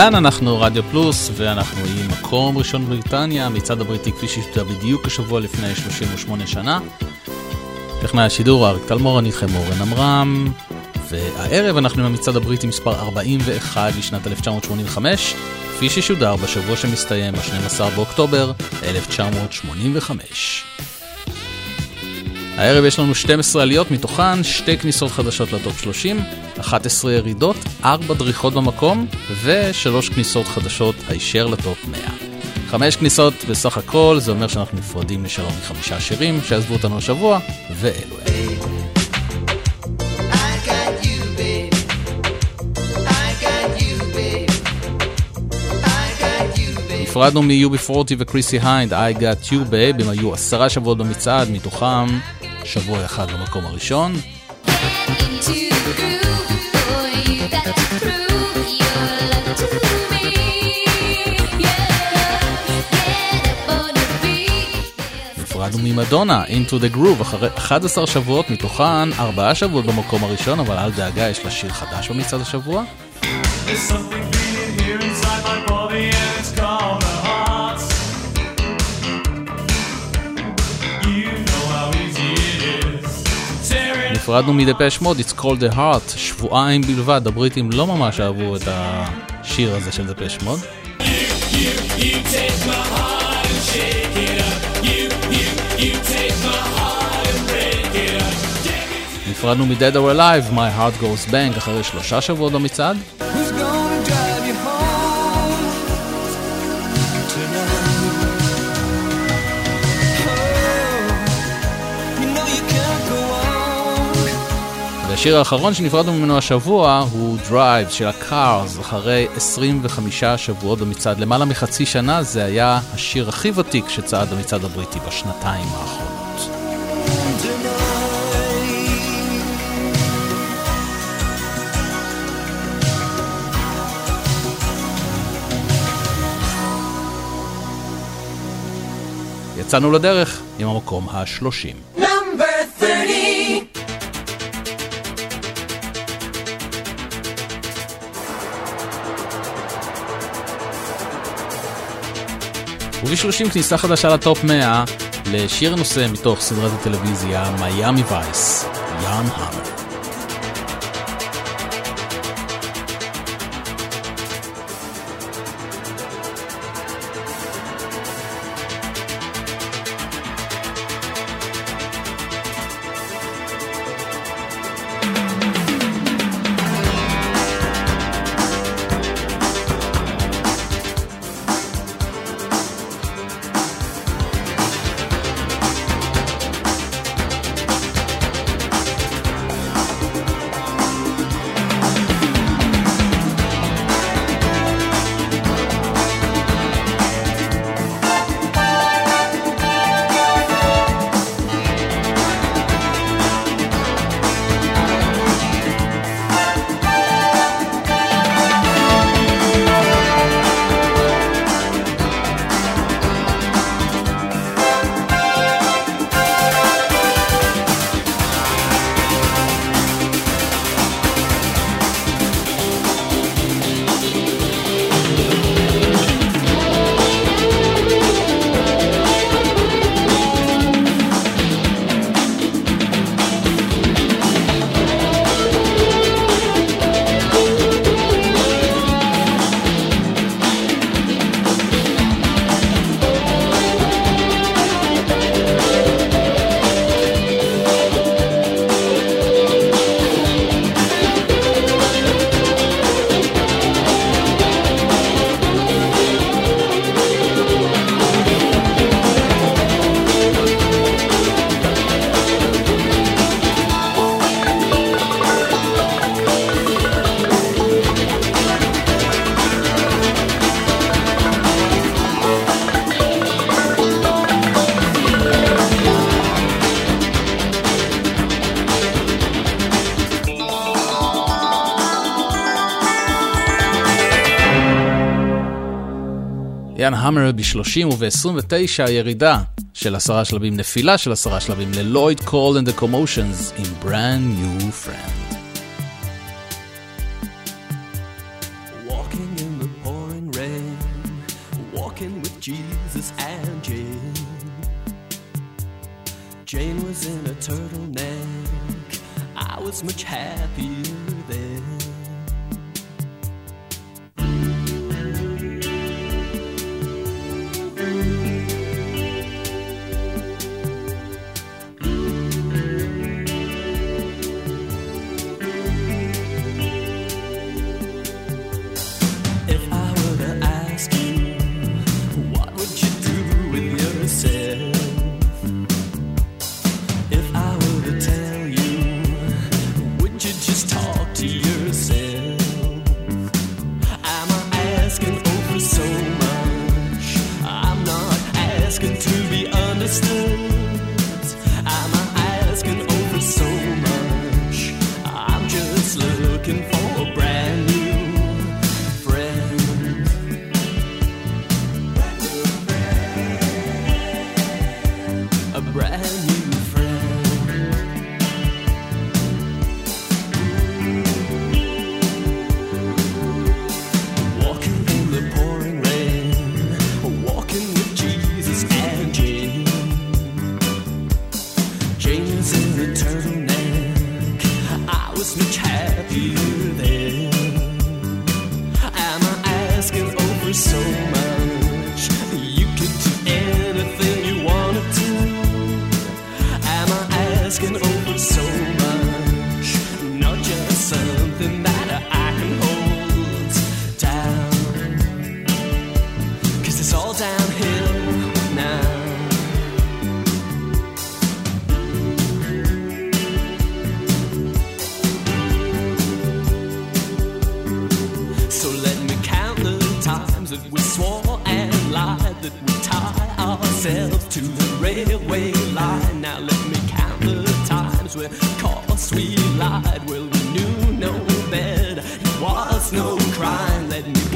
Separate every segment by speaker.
Speaker 1: אהלן, אנחנו רדיו פלוס, ואנחנו עם מקום ראשון בריטניה, מצעד הבריטי כפי שהשתתף בדיוק השבוע לפני 38 שנה. טכנאי השידור אריק תלמור, אני איתכם אורן עמרם, והערב אנחנו עם המצעד הבריטי מספר 41 לשנת 1985, כפי ששודר בשבוע שמסתיים ב-12 באוקטובר 1985. הערב יש לנו 12 עליות, מתוכן שתי כניסות חדשות לטופ 30, 11 ירידות, 4 דריכות במקום ו-3 כניסות חדשות הישר לטופ 100. חמש כניסות בסך הכל, זה אומר שאנחנו נפרדים לשלום מחמישה שירים שעזבו אותנו השבוע, ואלו הם. נפרדנו מ-UB40 וקריסי היינד, I got you babe, הם היו עשרה שבועות במצעד, מתוכם שבוע אחד במקום הראשון. נפרדנו ממדונה, Into the Groove, אחרי 11 שבועות, מתוכן 4 שבועות במקום הראשון, אבל אל דאגה, יש לה שיר חדש במצעד השבוע. There's something נפרדנו מדפש מוד, It's called the heart, שבועיים בלבד, הבריטים לא ממש אהבו את השיר הזה של דפש מוד. נפרדנו מ-Dead or Alive, My Heart Goes Bang, אחרי שלושה שבועות במצעד. השיר האחרון שנפרדנו ממנו השבוע הוא Drive של ה-Cars, אחרי 25 שבועות במצעד. למעלה מחצי שנה זה היה השיר הכי ותיק שצעד במצעד הבריטי בשנתיים האחרונות. יצאנו לדרך עם המקום ה-30. וב-30 כניסה חדשה לטופ 100 לשיר נושא מתוך סדרת הטלוויזיה מיאמי וייס, יאן המר.
Speaker 2: דיאן המר ב-30 וב-29 ירידה של עשרה שלבים, נפילה של עשרה שלבים ללויד קול and the Commotions עם brand new friend.
Speaker 3: times that we swore and lied, that we tie ourselves to the railway line. Now let me count the times where, of course, we lied. Well, we knew no better. It was no crime. Let me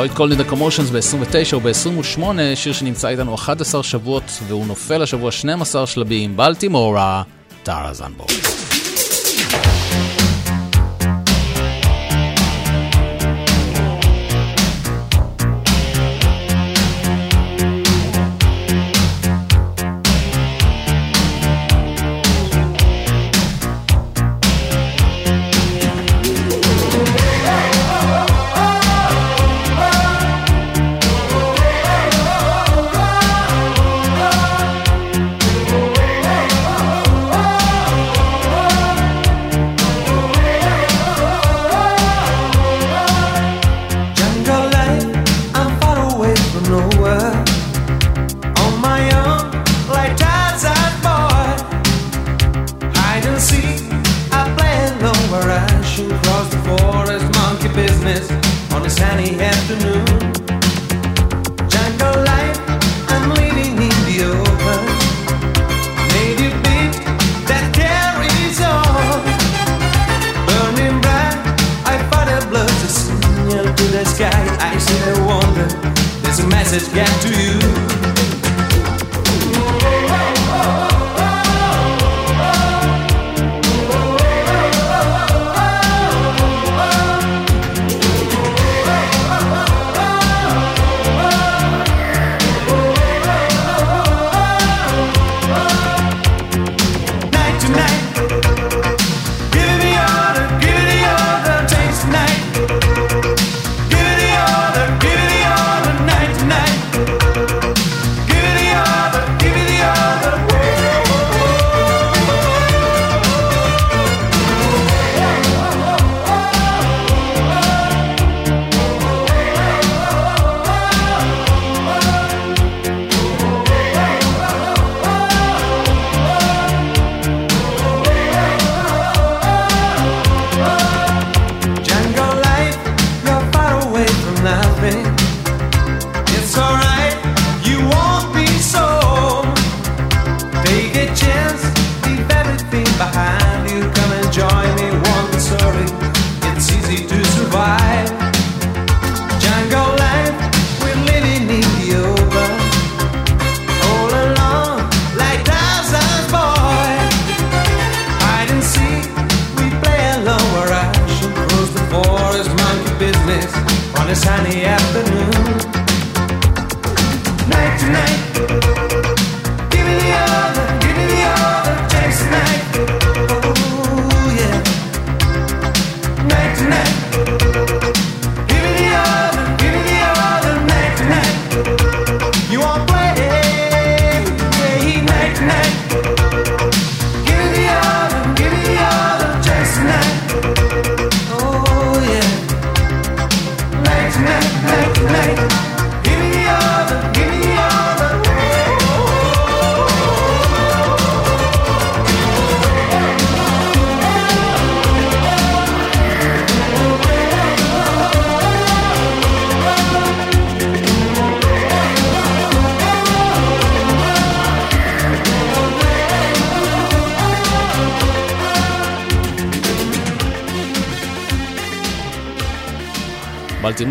Speaker 3: לא את כל דה קומושנס ב-29 או ב-28, שיר שנמצא איתנו 11 שבועות והוא נופל השבוע 12 שלבים, בלטימורה, טרה זנבורג.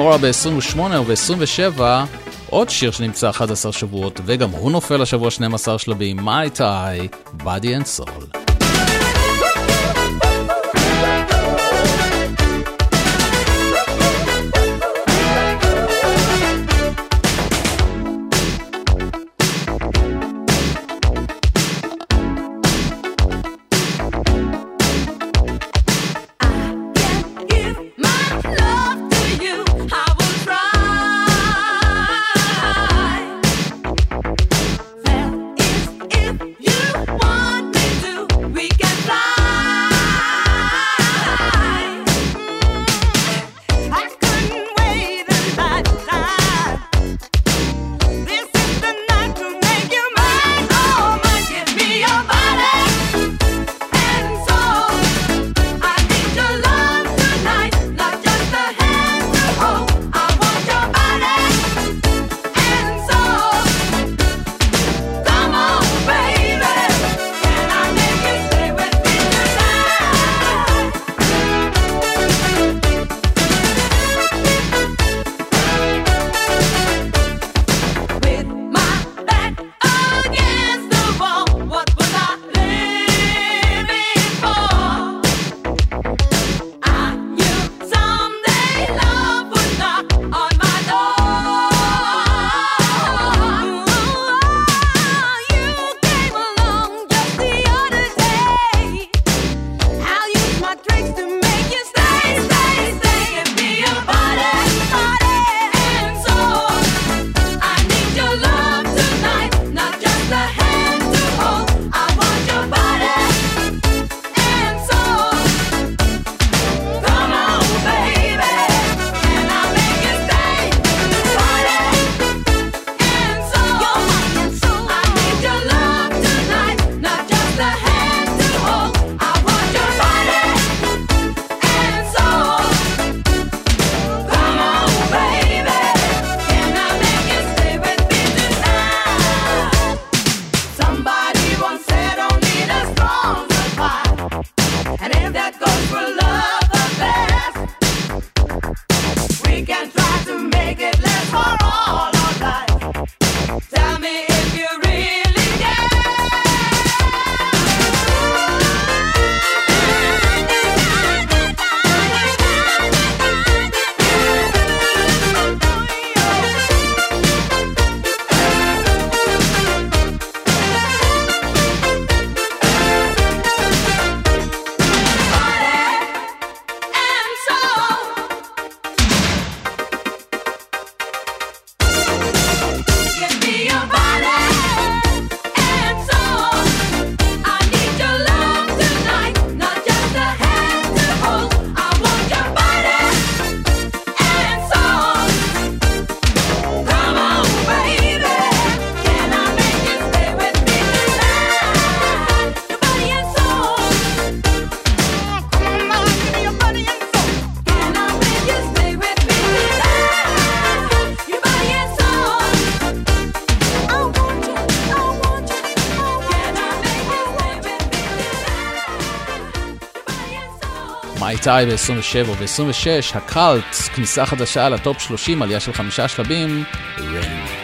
Speaker 1: לשמוע ב-28 וב-27 עוד שיר שנמצא 11 שבועות, וגם הוא נופל השבוע 12 שלבים, My Tie, Body and Soul. ב-22, ב-27 ו-26, הקאלט, כניסה חדשה לטופ 30, עלייה של חמישה שלבים,
Speaker 4: רן.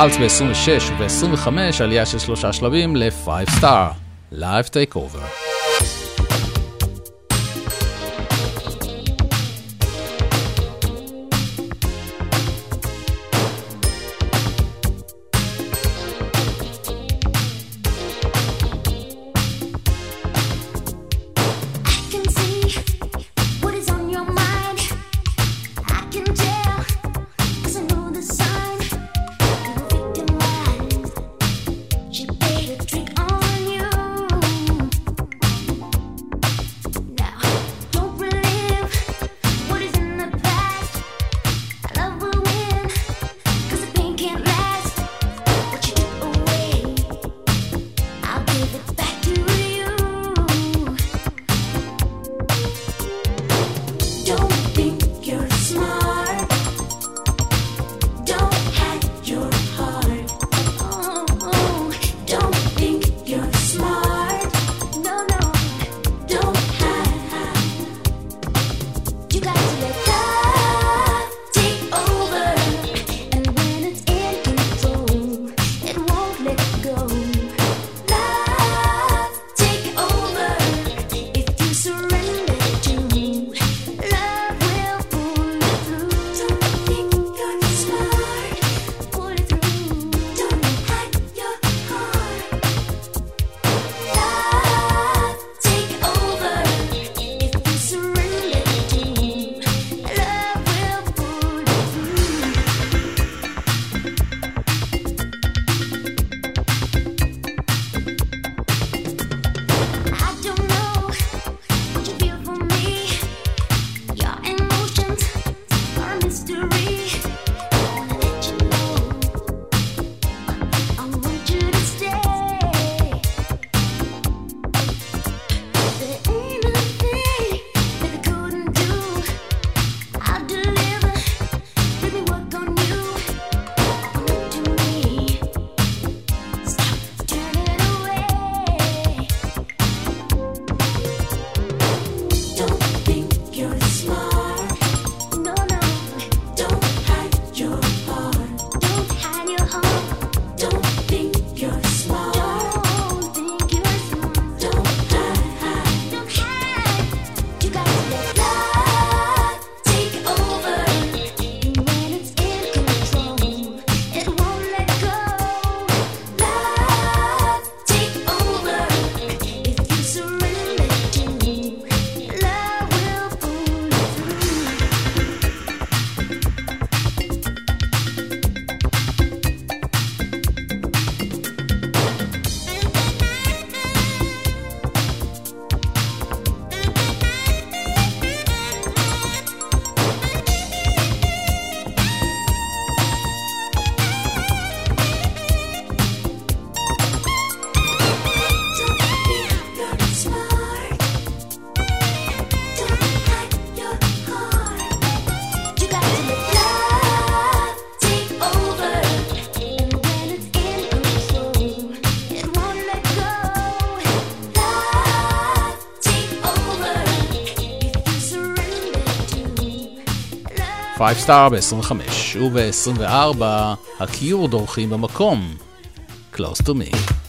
Speaker 1: אלץ ב-26 וב-25 עלייה של שלושה שלבים ל-5 star, Live
Speaker 5: Take Over.
Speaker 1: Five Star ב-25, וב-24, הקיור דורכים במקום. Close to me.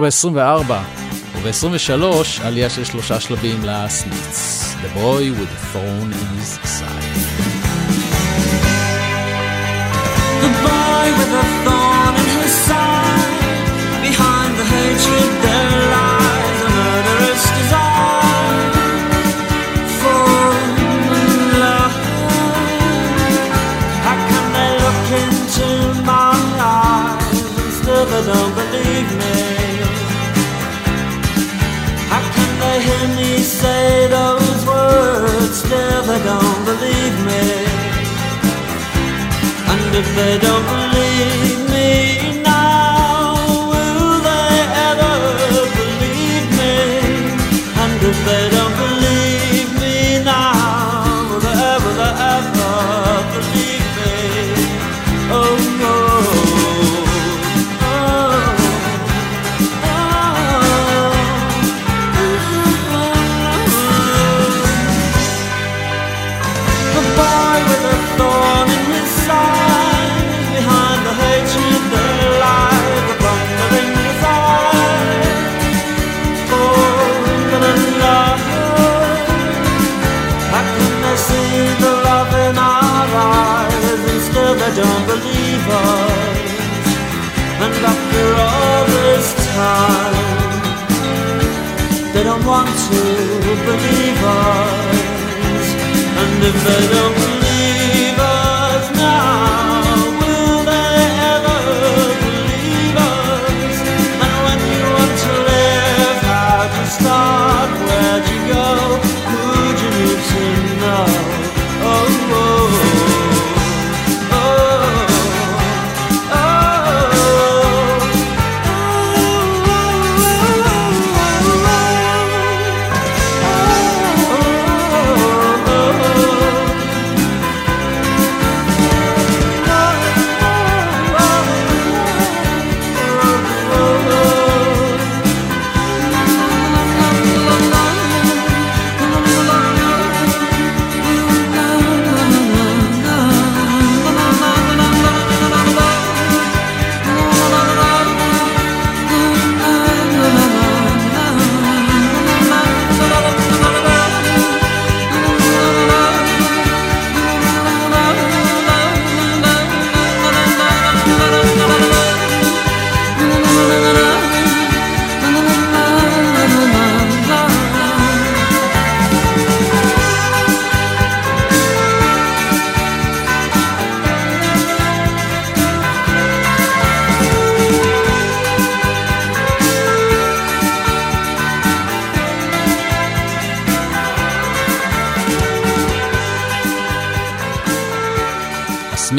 Speaker 1: ב-24, וב-23 עלייה של שלושה שלבים לסניץ. The boy with the phone in his side.
Speaker 3: The boy with a thorn in his side, behind the hatred there lies. say those words, still they don't believe me. And if they don't want to believe us, and if they don't.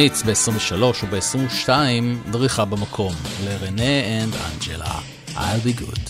Speaker 1: המליץ ב-23 וב-22 דריכה במקום לרנה אנד אנג'לה, I'll be good.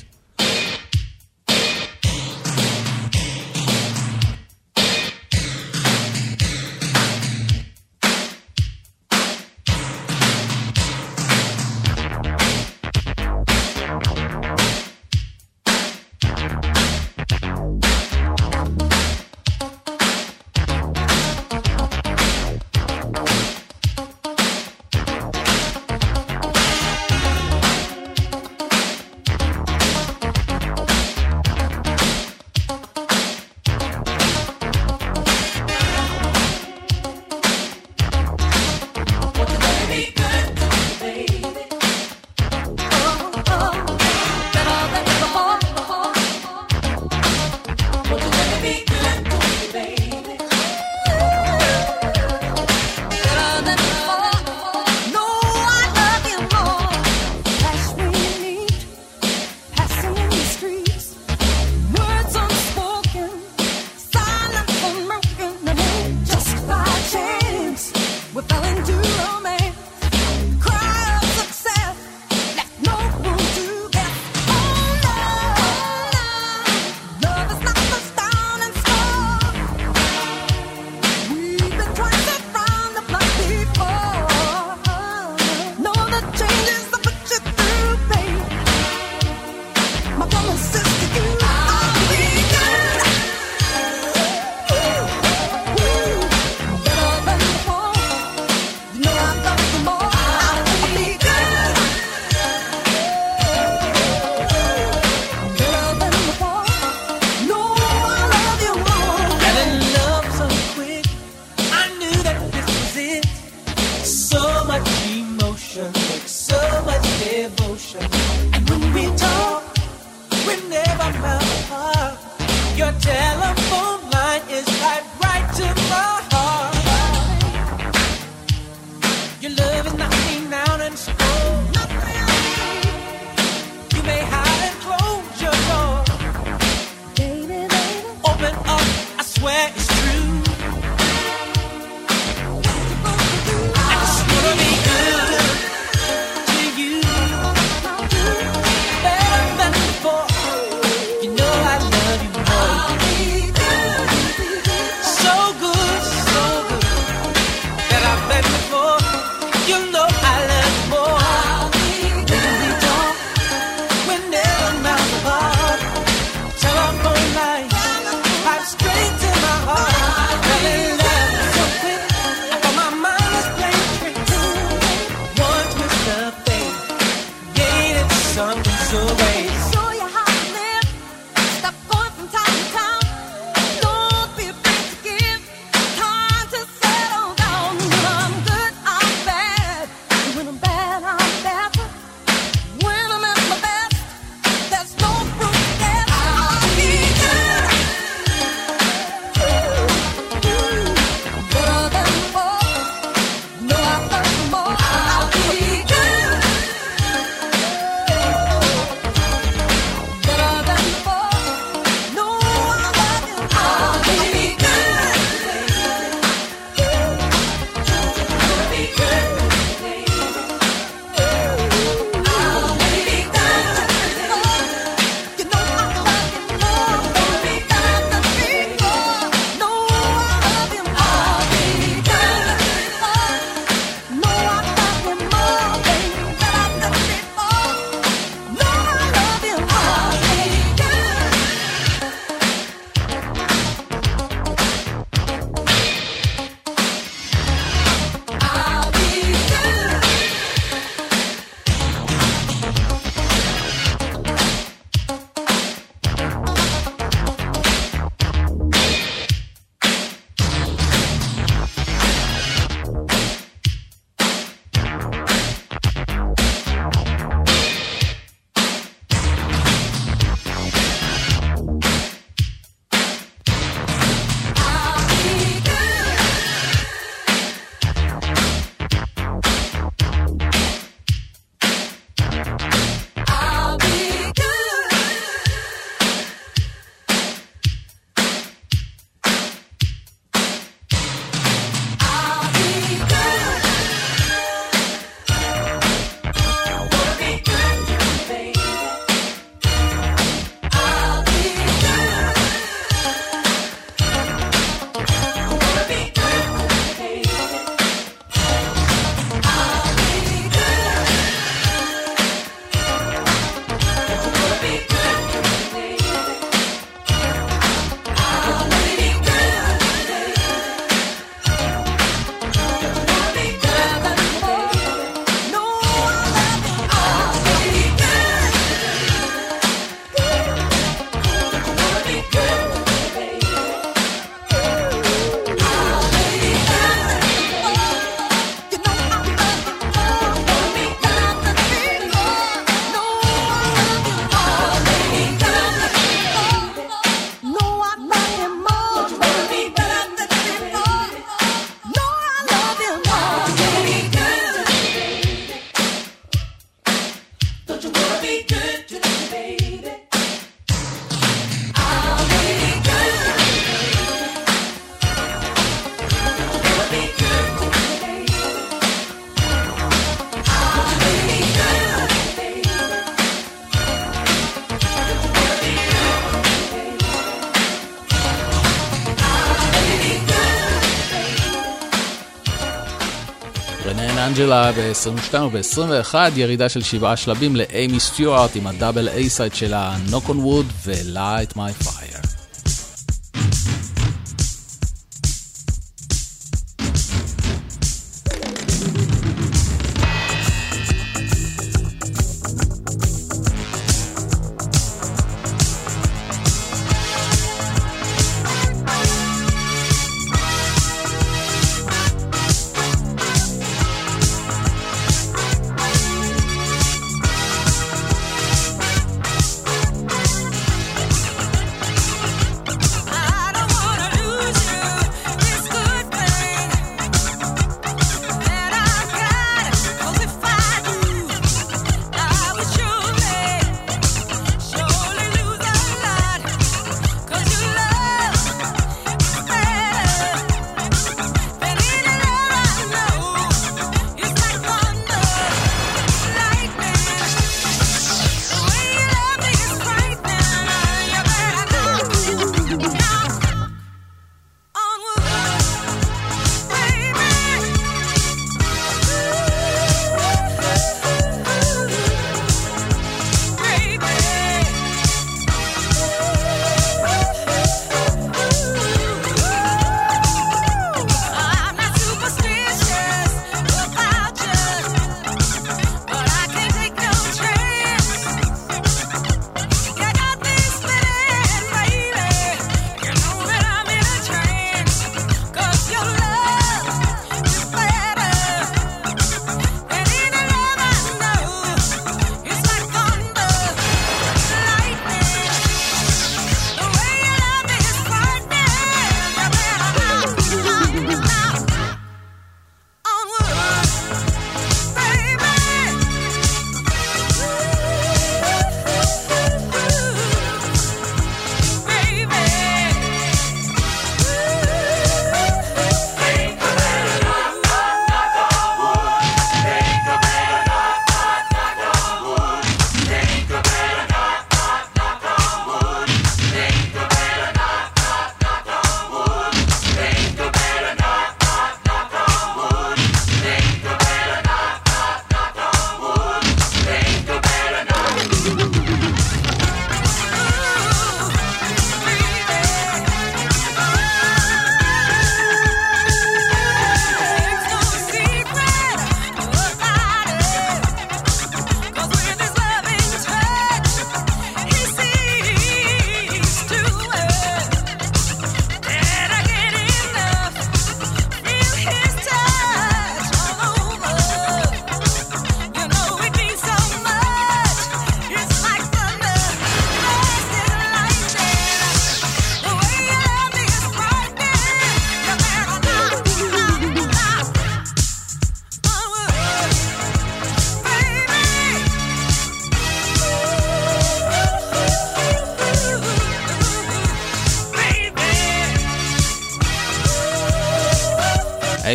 Speaker 1: אנג'לה ב-22 וב-21, ירידה של שבעה שלבים לאימי סטיוארט עם הדאבל איי סייד שלה, נוק און ווד ו-Light My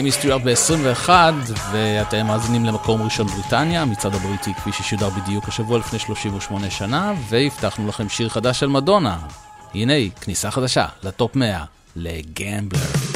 Speaker 5: אימי סטיוארט ב-21, ואתם מאזינים למקום ראשון בריטניה, מצעד הבריטי כפי ששודר בדיוק השבוע לפני 38 שנה, והבטחנו לכם שיר חדש של מדונה. הנה היא, כניסה חדשה לטופ 100, לגמבלר.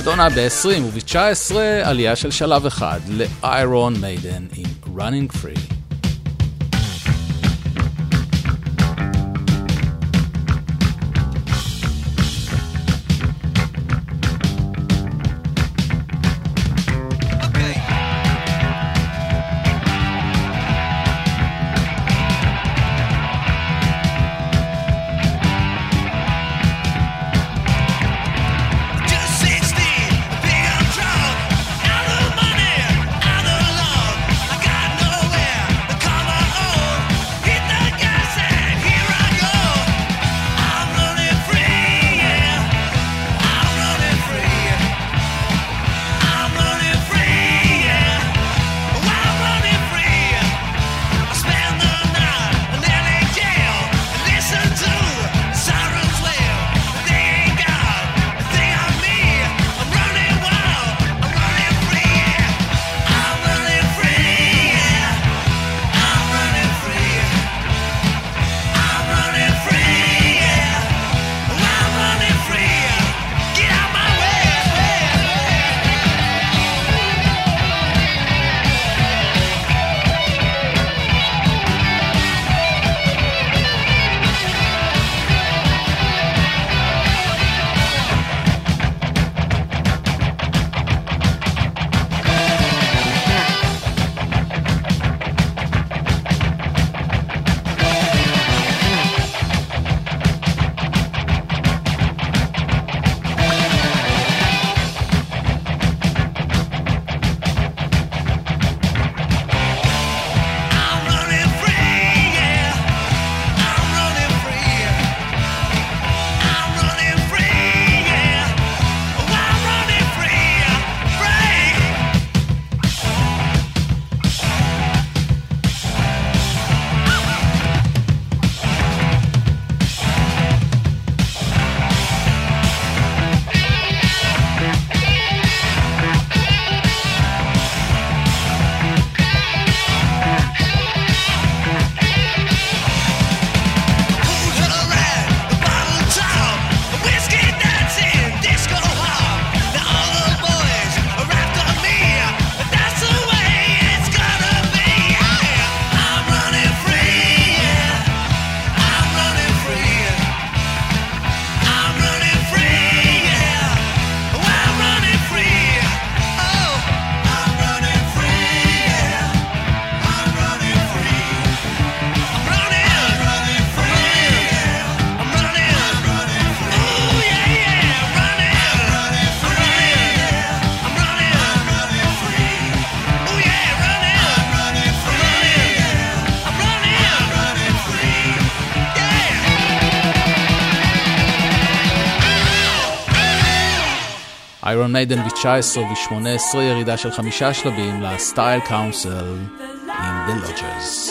Speaker 5: מדונה ב-20 וב-19 עלייה של שלב אחד ל-Iron Maiden עם Running Free.
Speaker 3: איירון מיידן ב-19 וב-18 ירידה של חמישה שלבים לסטייל קאונסל עם The Lodgers.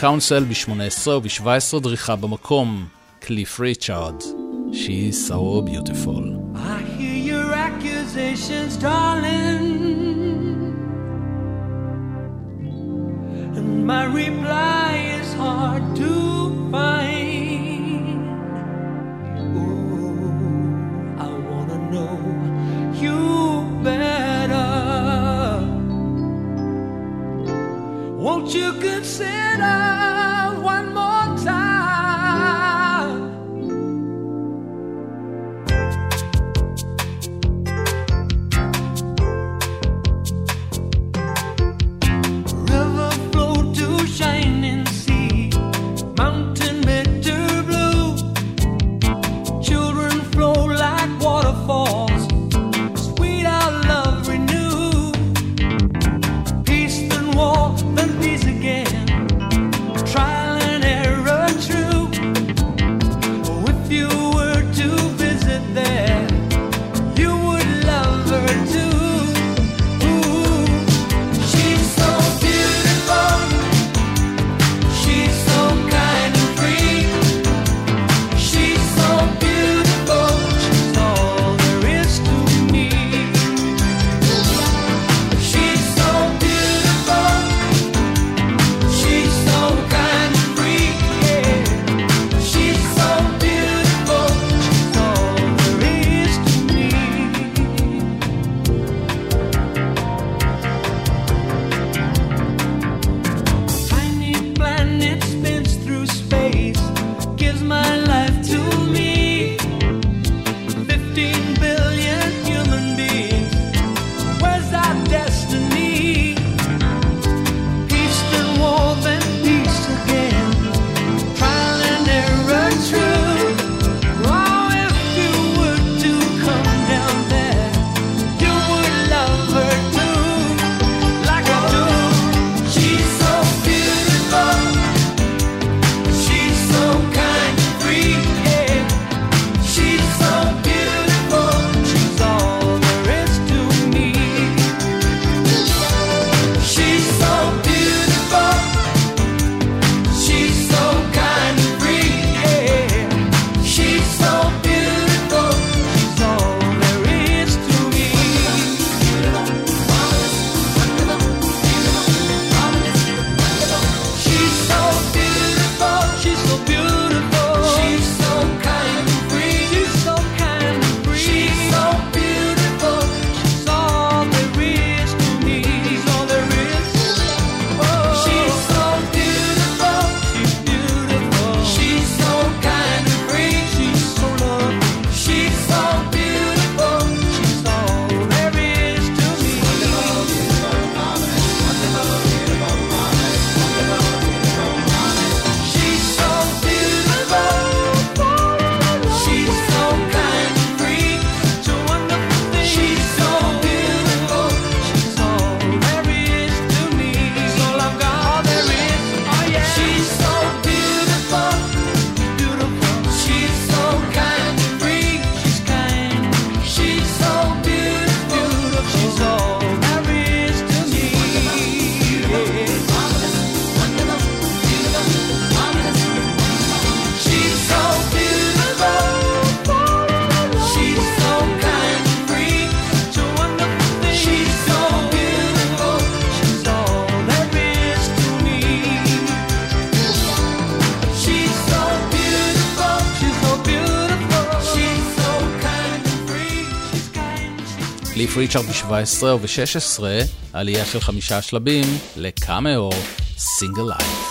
Speaker 3: בקאונסל ב-18 וב-17 דריכה במקום, קליף ריצ'ארד, She's so beautiful.
Speaker 4: I hear your accusations, darling, and my reply Won't you consider one more?
Speaker 3: ריצ'ארד ב-17 וב-16, עלייה של חמישה שלבים
Speaker 4: לקמיאו Single Life.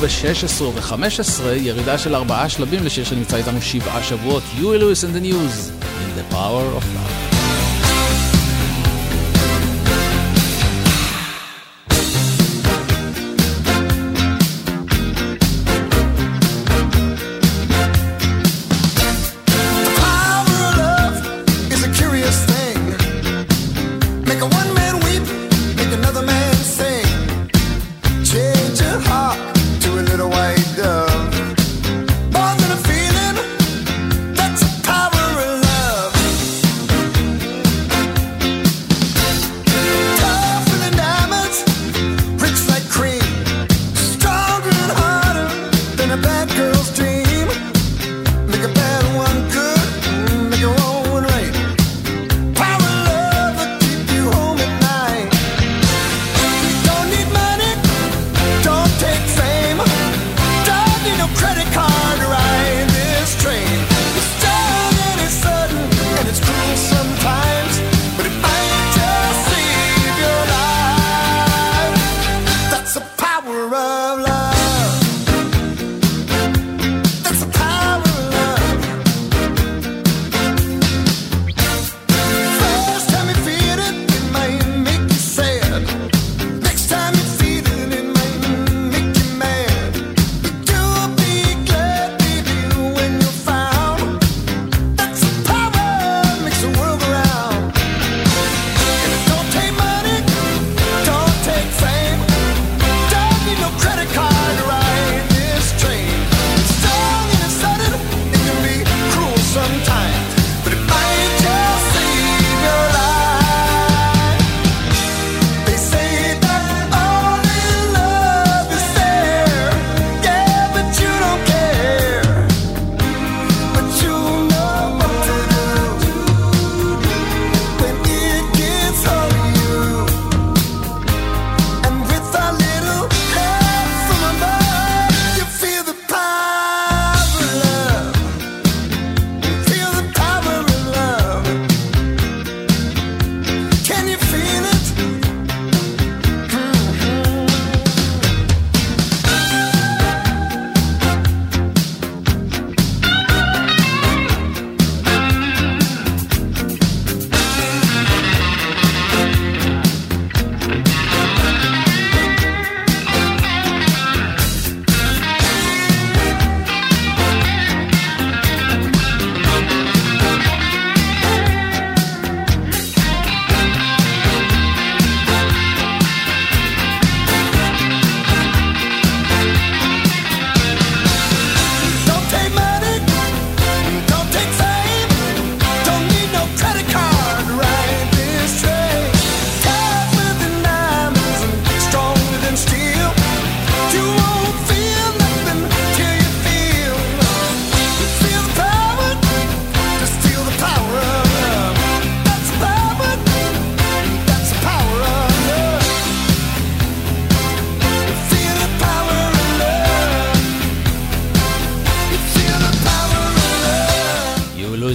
Speaker 3: ב-16 וב-15 ירידה של ארבעה שלבים לשיר שנמצא איתנו שבעה שבועות, You will Lewis and the News, In the Power of Love.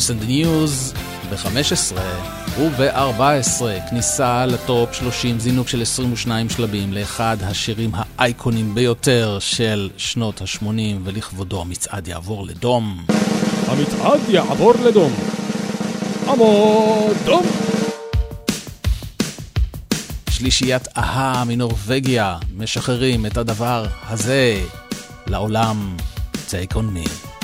Speaker 4: News and News ב-15 וב-14, כניסה לטופ 30, זינוק של 22 שלבים לאחד השירים האייקונים ביותר של שנות ה-80, ולכבודו המצעד יעבור לדום.
Speaker 6: המצעד יעבור לדום. עמוד דום!
Speaker 4: שלישיית אהה מנורבגיה משחררים את הדבר הזה לעולם. Take on me.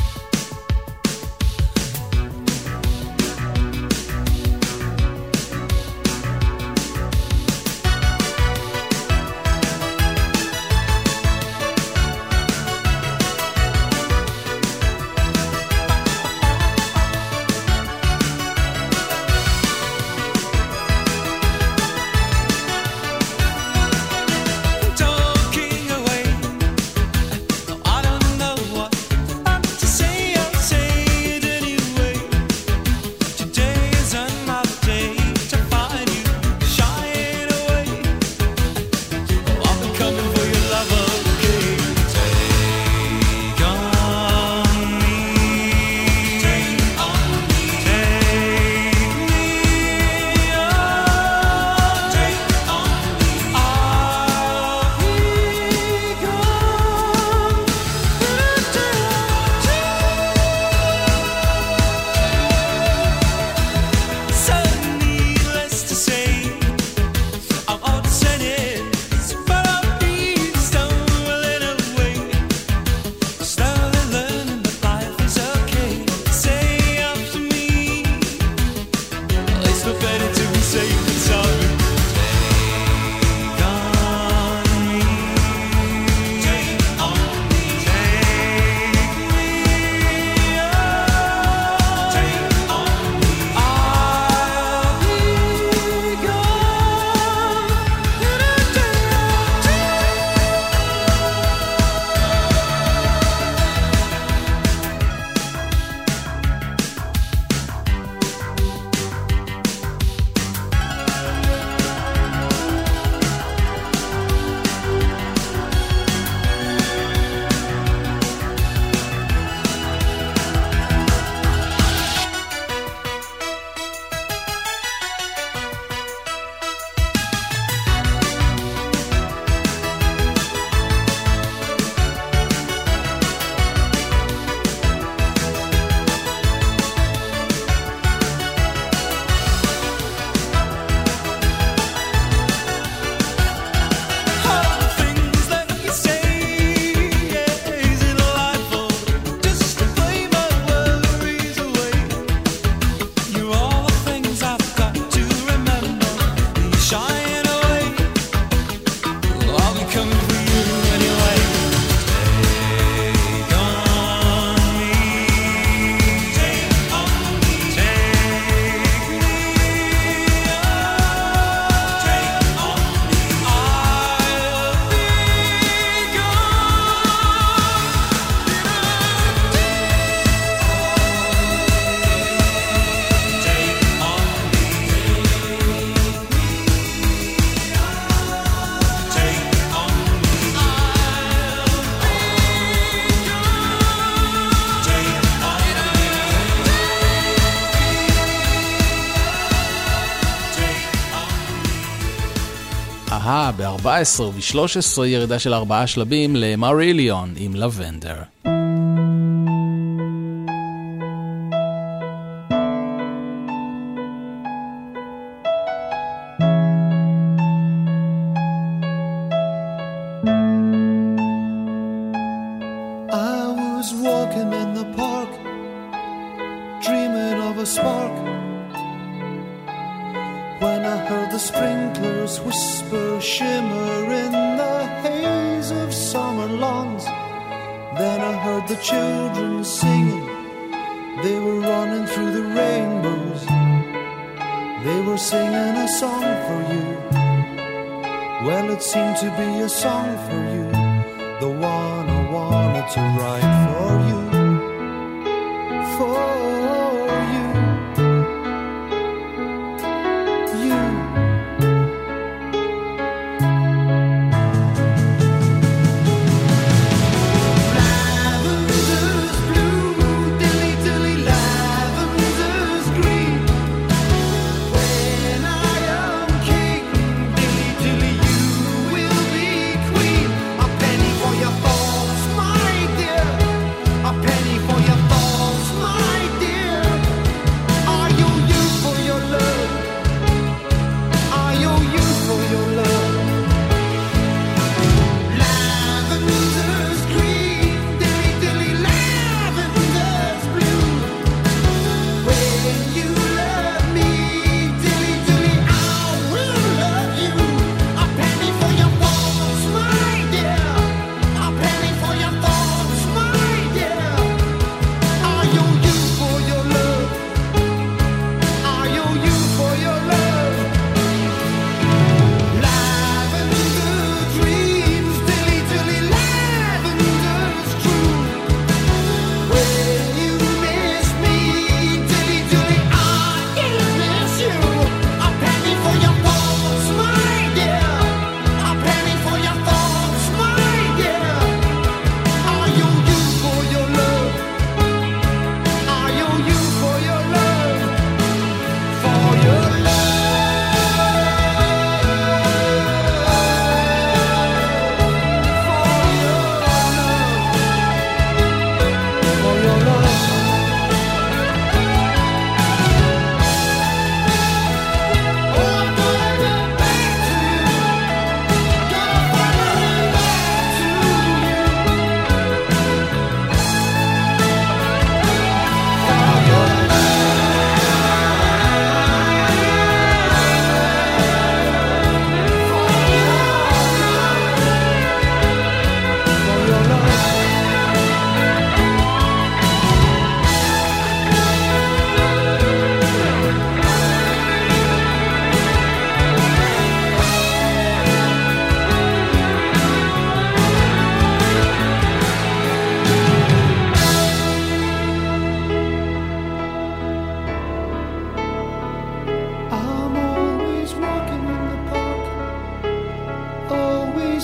Speaker 4: ב-14 וב-13 ירידה של ארבעה שלבים למריליון עם לבנדר.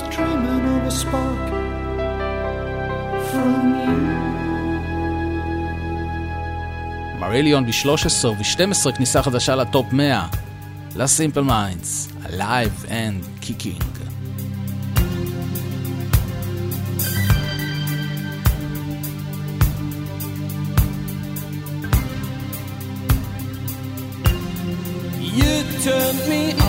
Speaker 7: always dreaming of a spark from you.
Speaker 1: מריליון ב-13 ו-12 כניסה חדשה לטופ 100. לסימפל מיינדס, Alive and Kicking.
Speaker 4: You turned me on.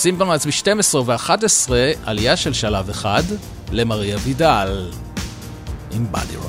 Speaker 4: נשים סימפלמן
Speaker 1: לעצמי 12 ו-11, עלייה של שלב אחד למריה וידל. עם
Speaker 5: בדי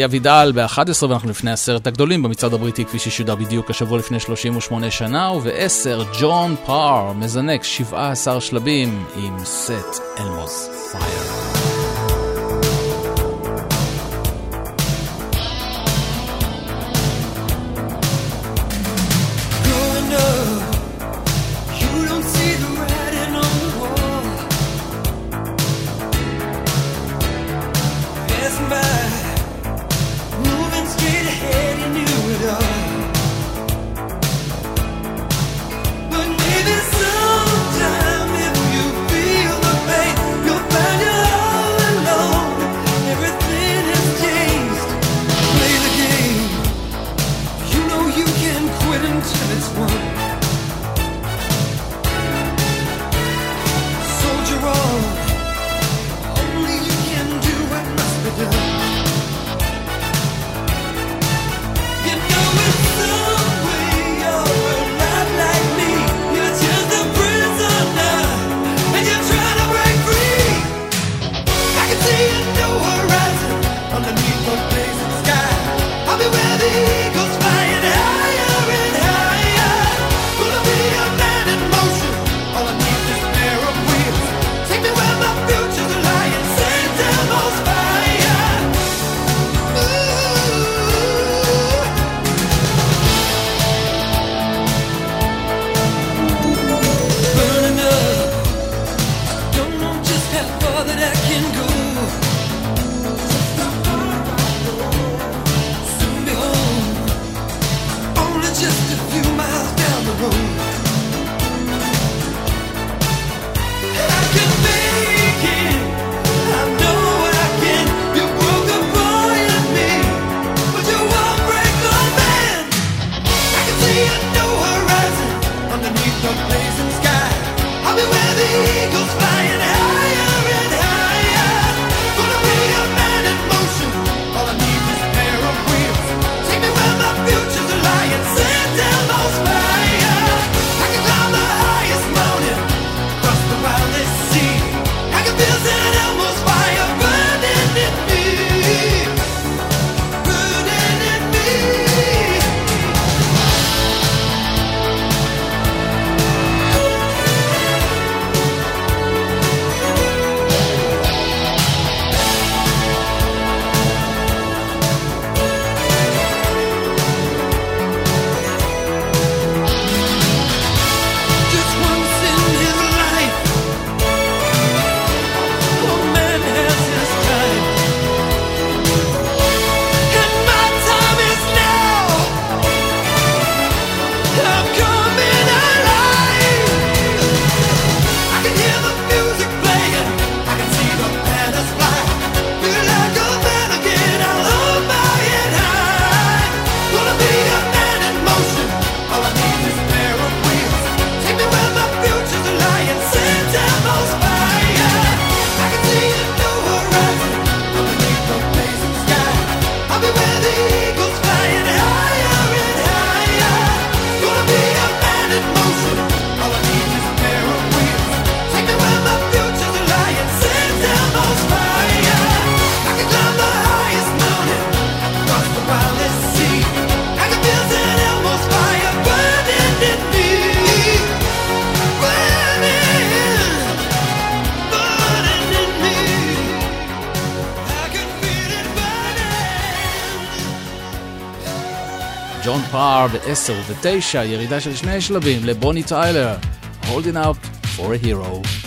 Speaker 1: היה וידאל ב-11 ואנחנו לפני עשרת הגדולים במצעד הבריטי כפי ששודר בדיוק השבוע לפני 38 שנה וב-10 ג'ון פאר מזנק 17 שלבים עם סט אלמוס פייר. 10 ו-9, ירידה של שני שלבים לבוני טיילר, Holding Out for a Hero.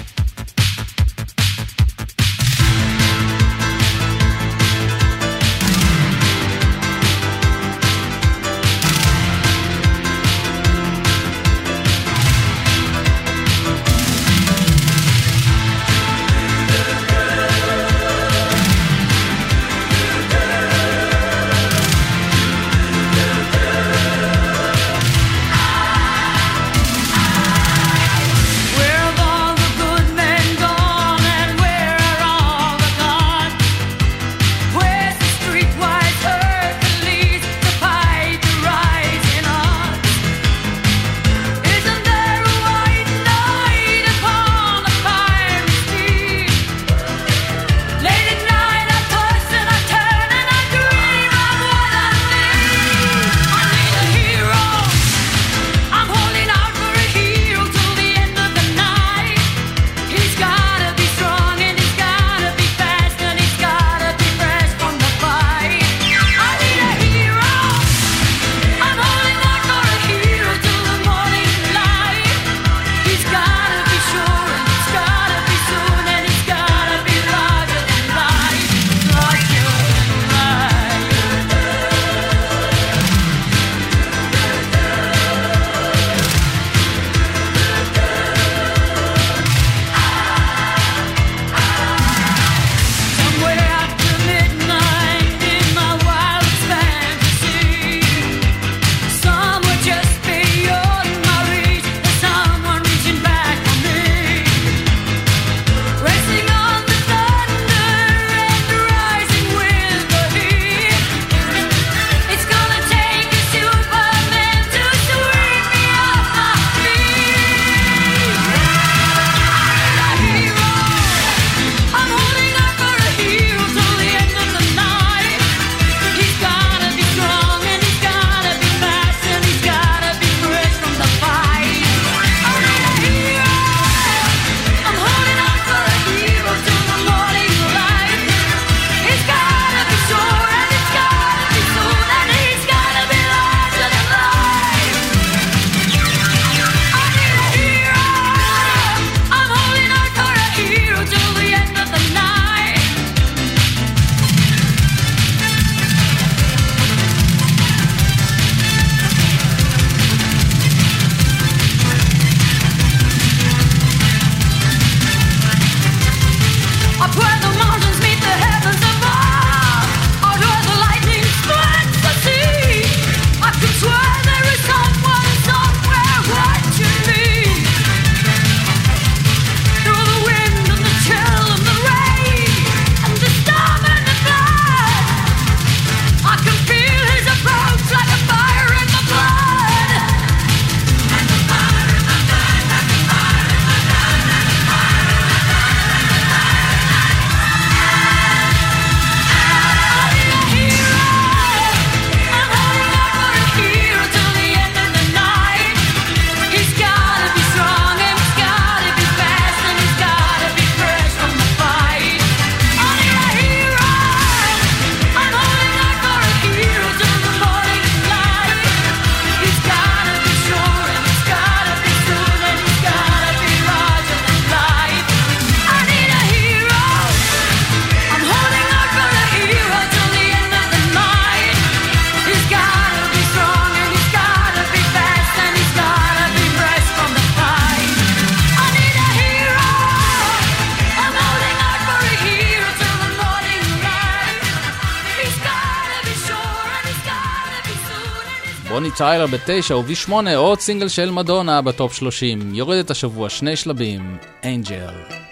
Speaker 5: טיילר בתשע וב-8 עוד סינגל של מדונה בטופ 30. יורדת השבוע שני שלבים, אנג'ל.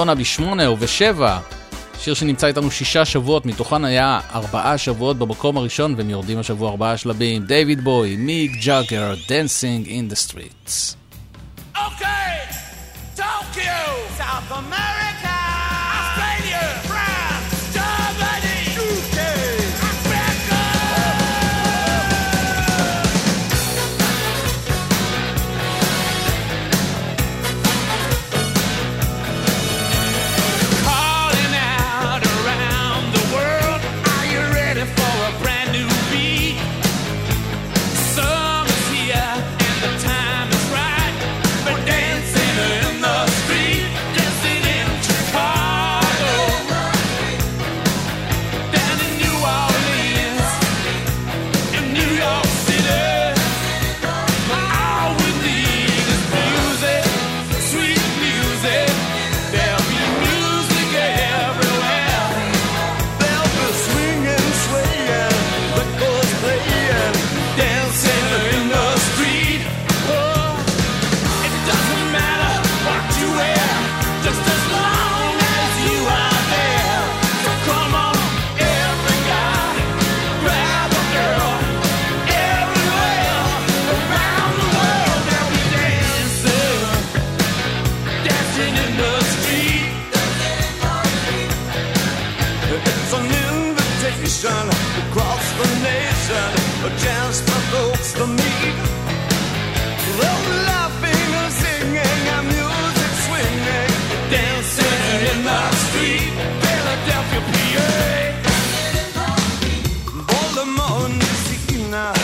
Speaker 5: מדונה ב-8 וב-7, שיר שנמצא איתנו שישה שבועות, מתוכן היה ארבעה שבועות במקום הראשון, והם יורדים השבוע ארבעה שלבים. דייוויד בואי, מיק ג'אגר, Dancing in the Streets.
Speaker 8: the morning
Speaker 1: signal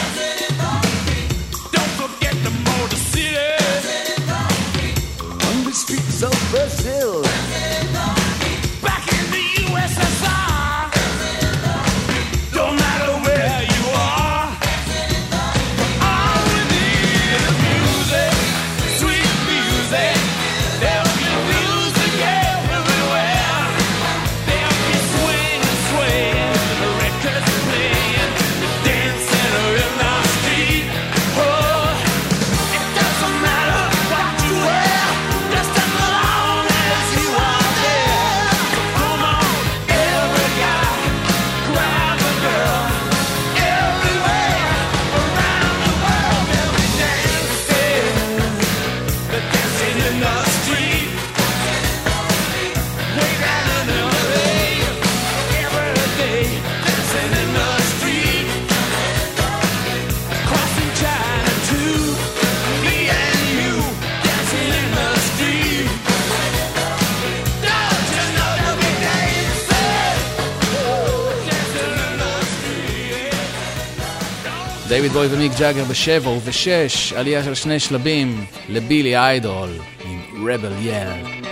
Speaker 1: בוי ומיק ג'אגר בשבע ובשש, עלייה של שני שלבים לבילי איידול עם רבל
Speaker 2: יאל. Yeah.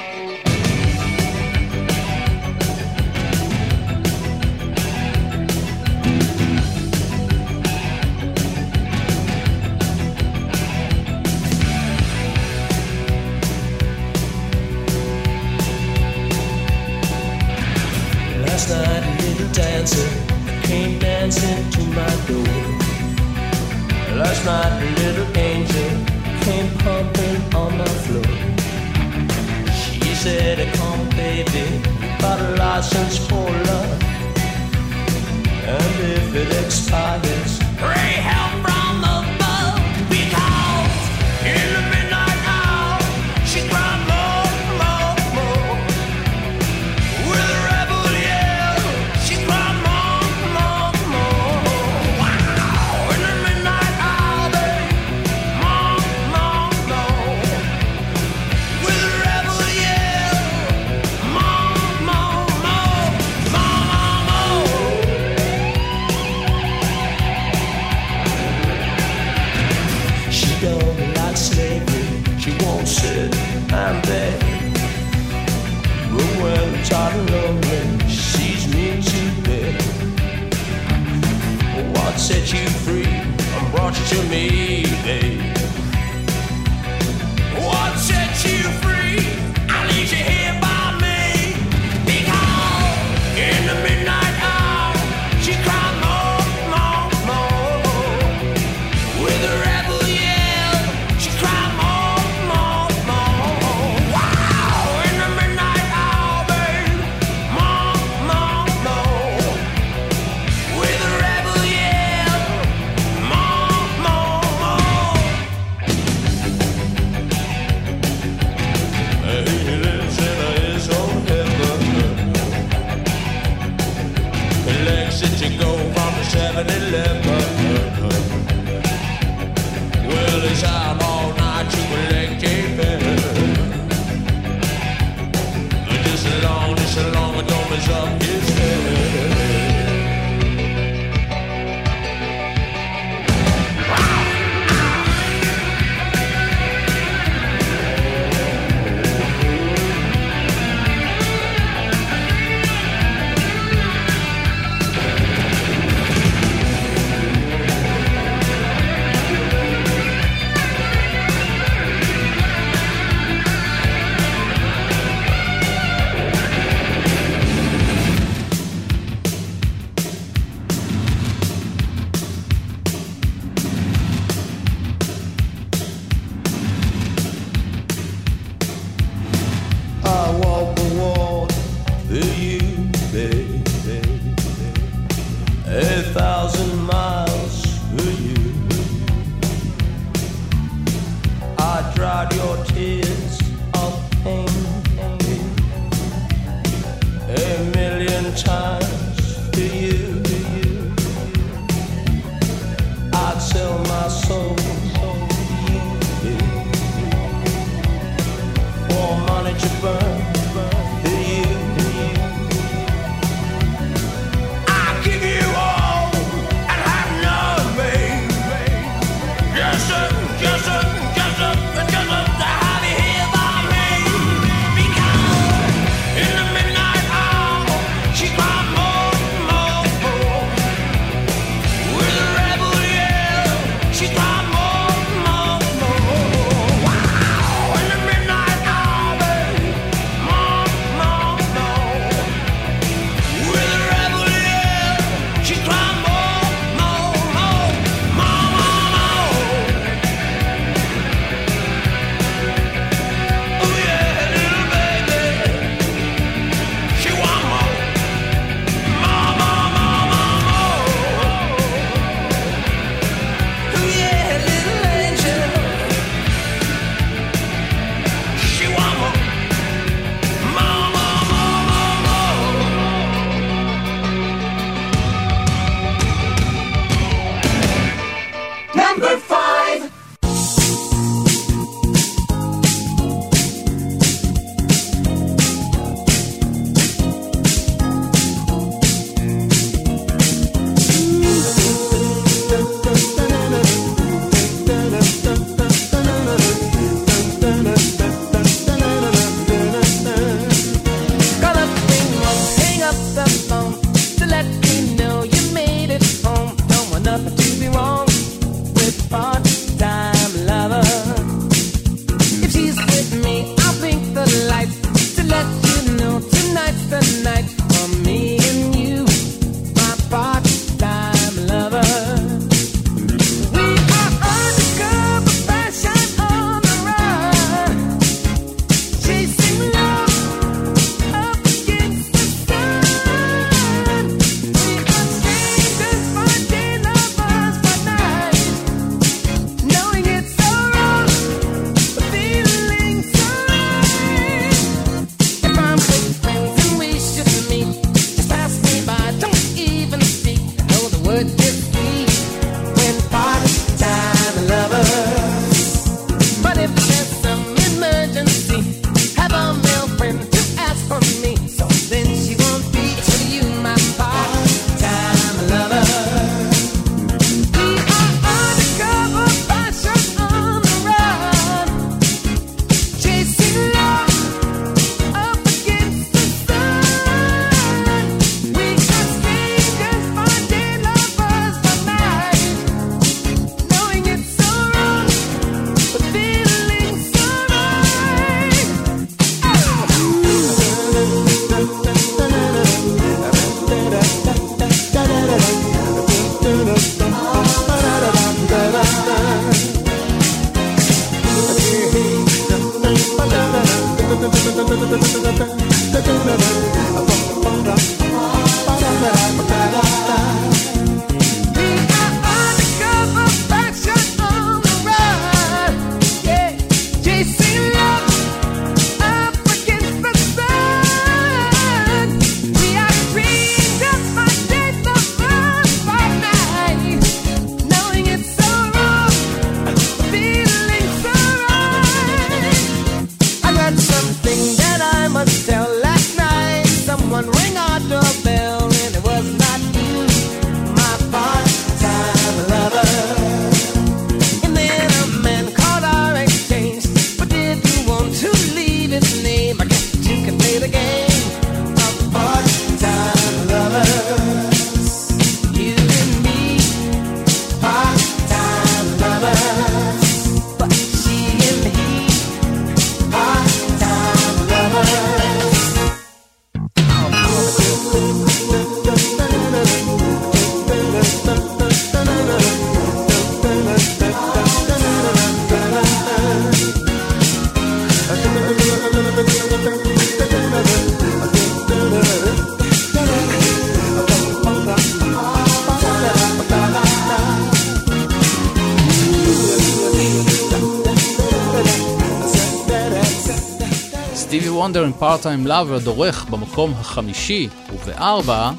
Speaker 2: Wonder and
Speaker 3: Part-Time Lover
Speaker 1: דורך במקום החמישי, ובארבע,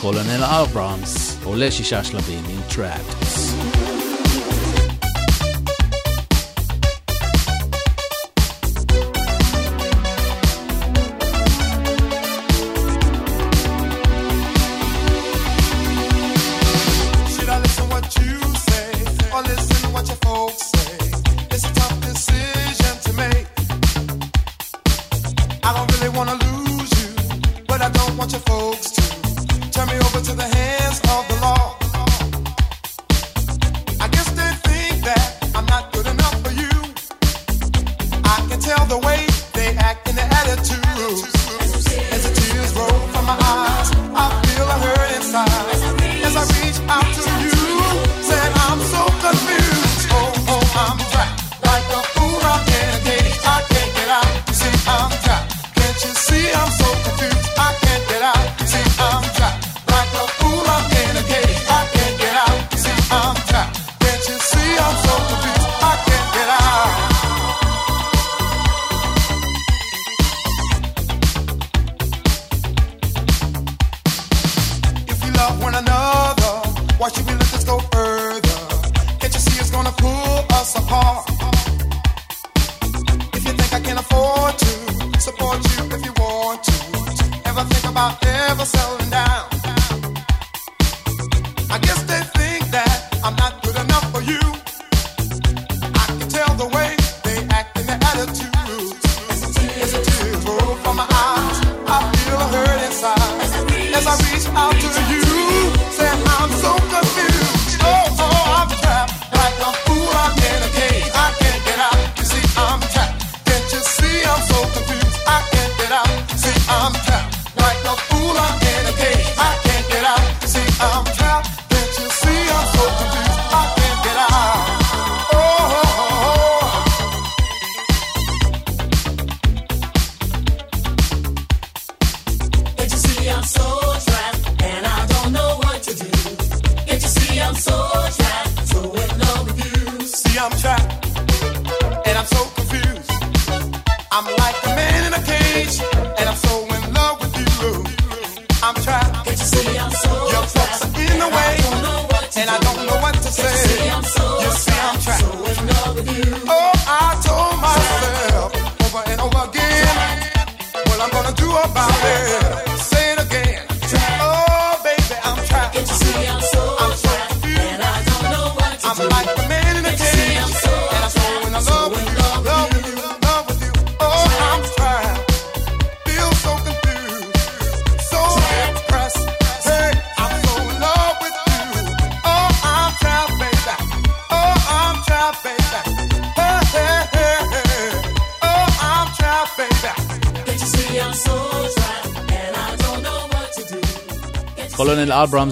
Speaker 1: קולונל אברהמס עולה שישה שלבים עם
Speaker 9: Trapped.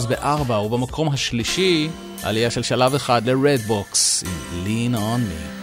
Speaker 1: בארבע, ובמקום השלישי, עלייה של שלב אחד ל-Redbox עם Lean On Me.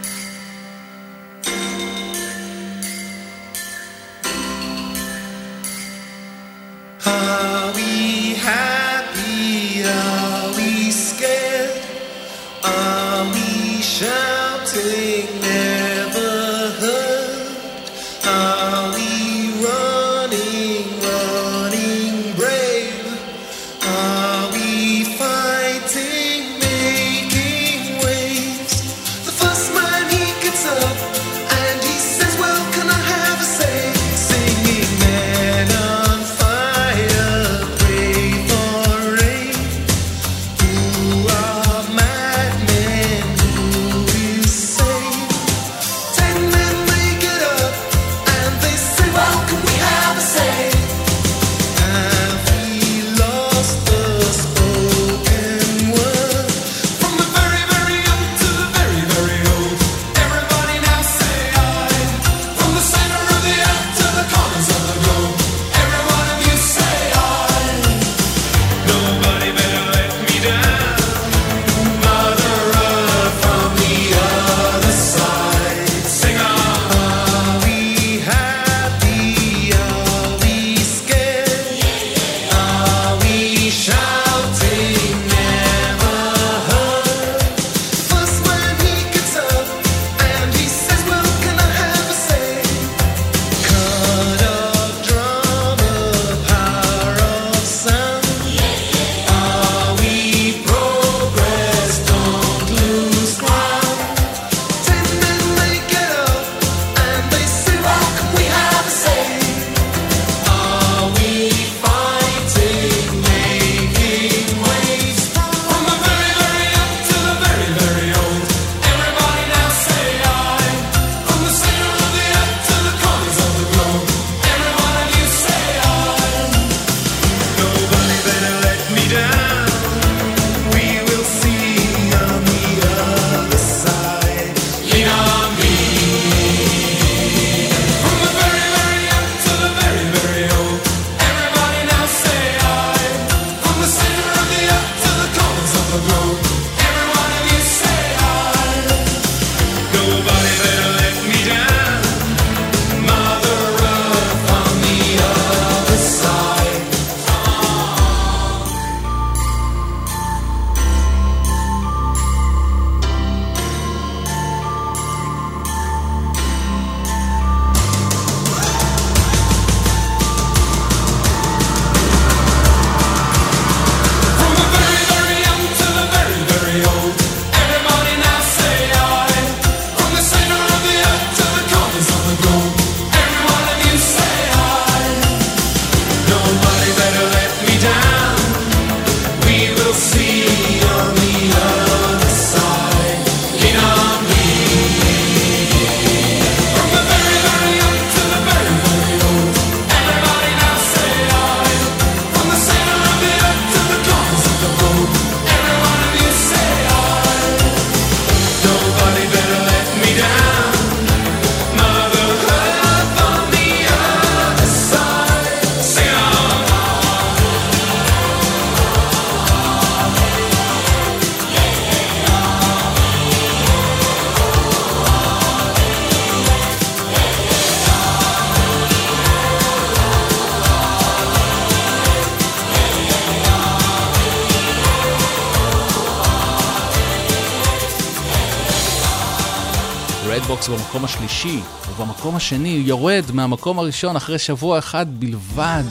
Speaker 1: במקום השלישי, ובמקום השני יורד מהמקום הראשון אחרי שבוע אחד בלבד.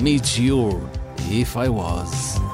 Speaker 1: Meet you If I Was.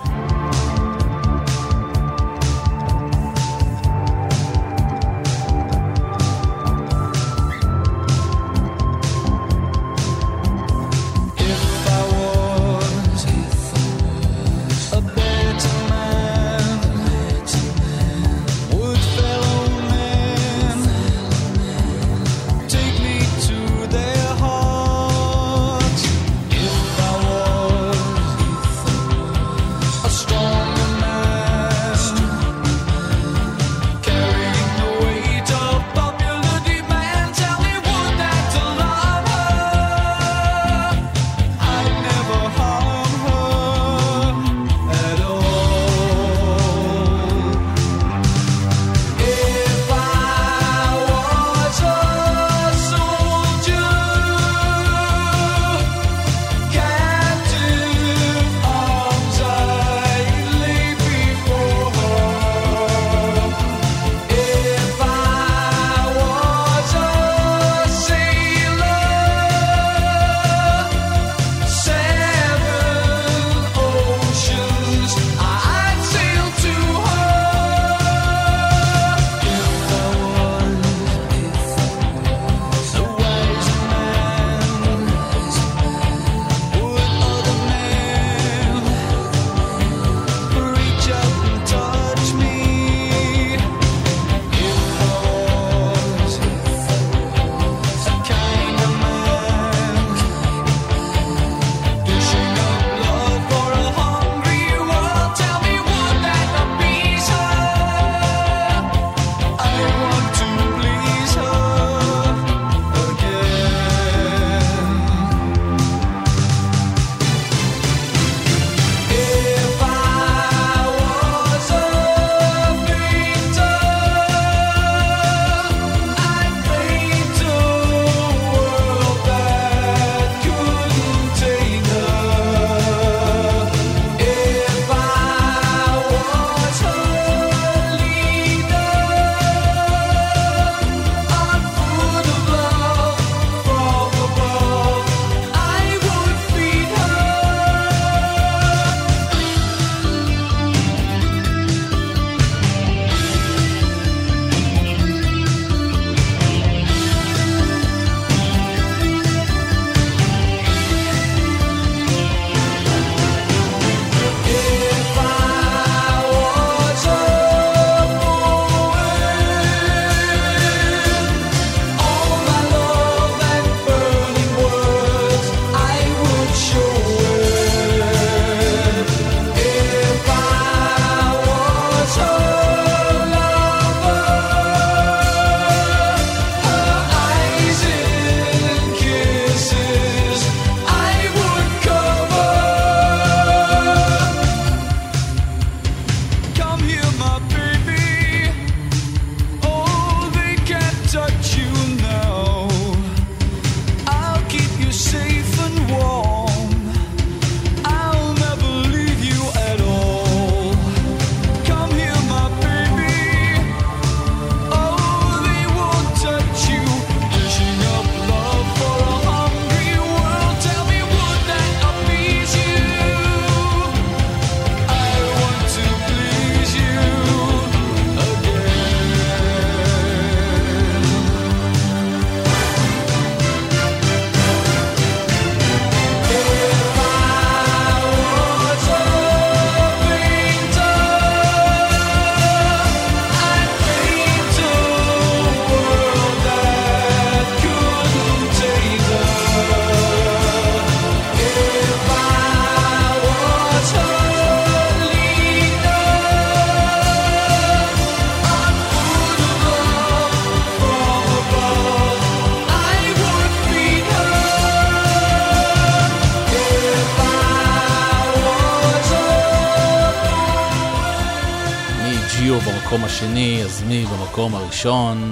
Speaker 1: השני, אז מי במקום הראשון?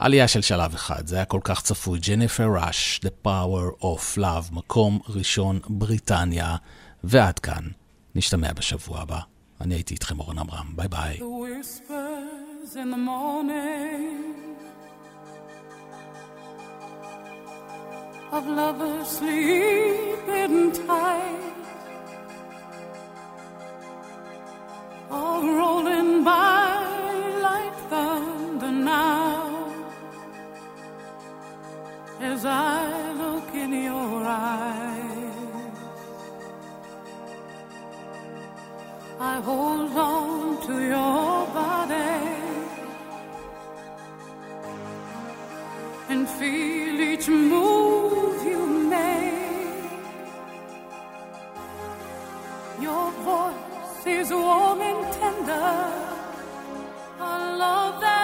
Speaker 1: עלייה של שלב אחד, זה היה כל כך צפוי. ג'ניפר ראש, The Power of Love, מקום ראשון בריטניה. ועד כאן, נשתמע בשבוע הבא. אני הייתי איתכם אורן עמרם, ביי ביי.
Speaker 10: The in your eyes. I hold on to your body and feel each move you make. Your voice is warm and tender. I love that.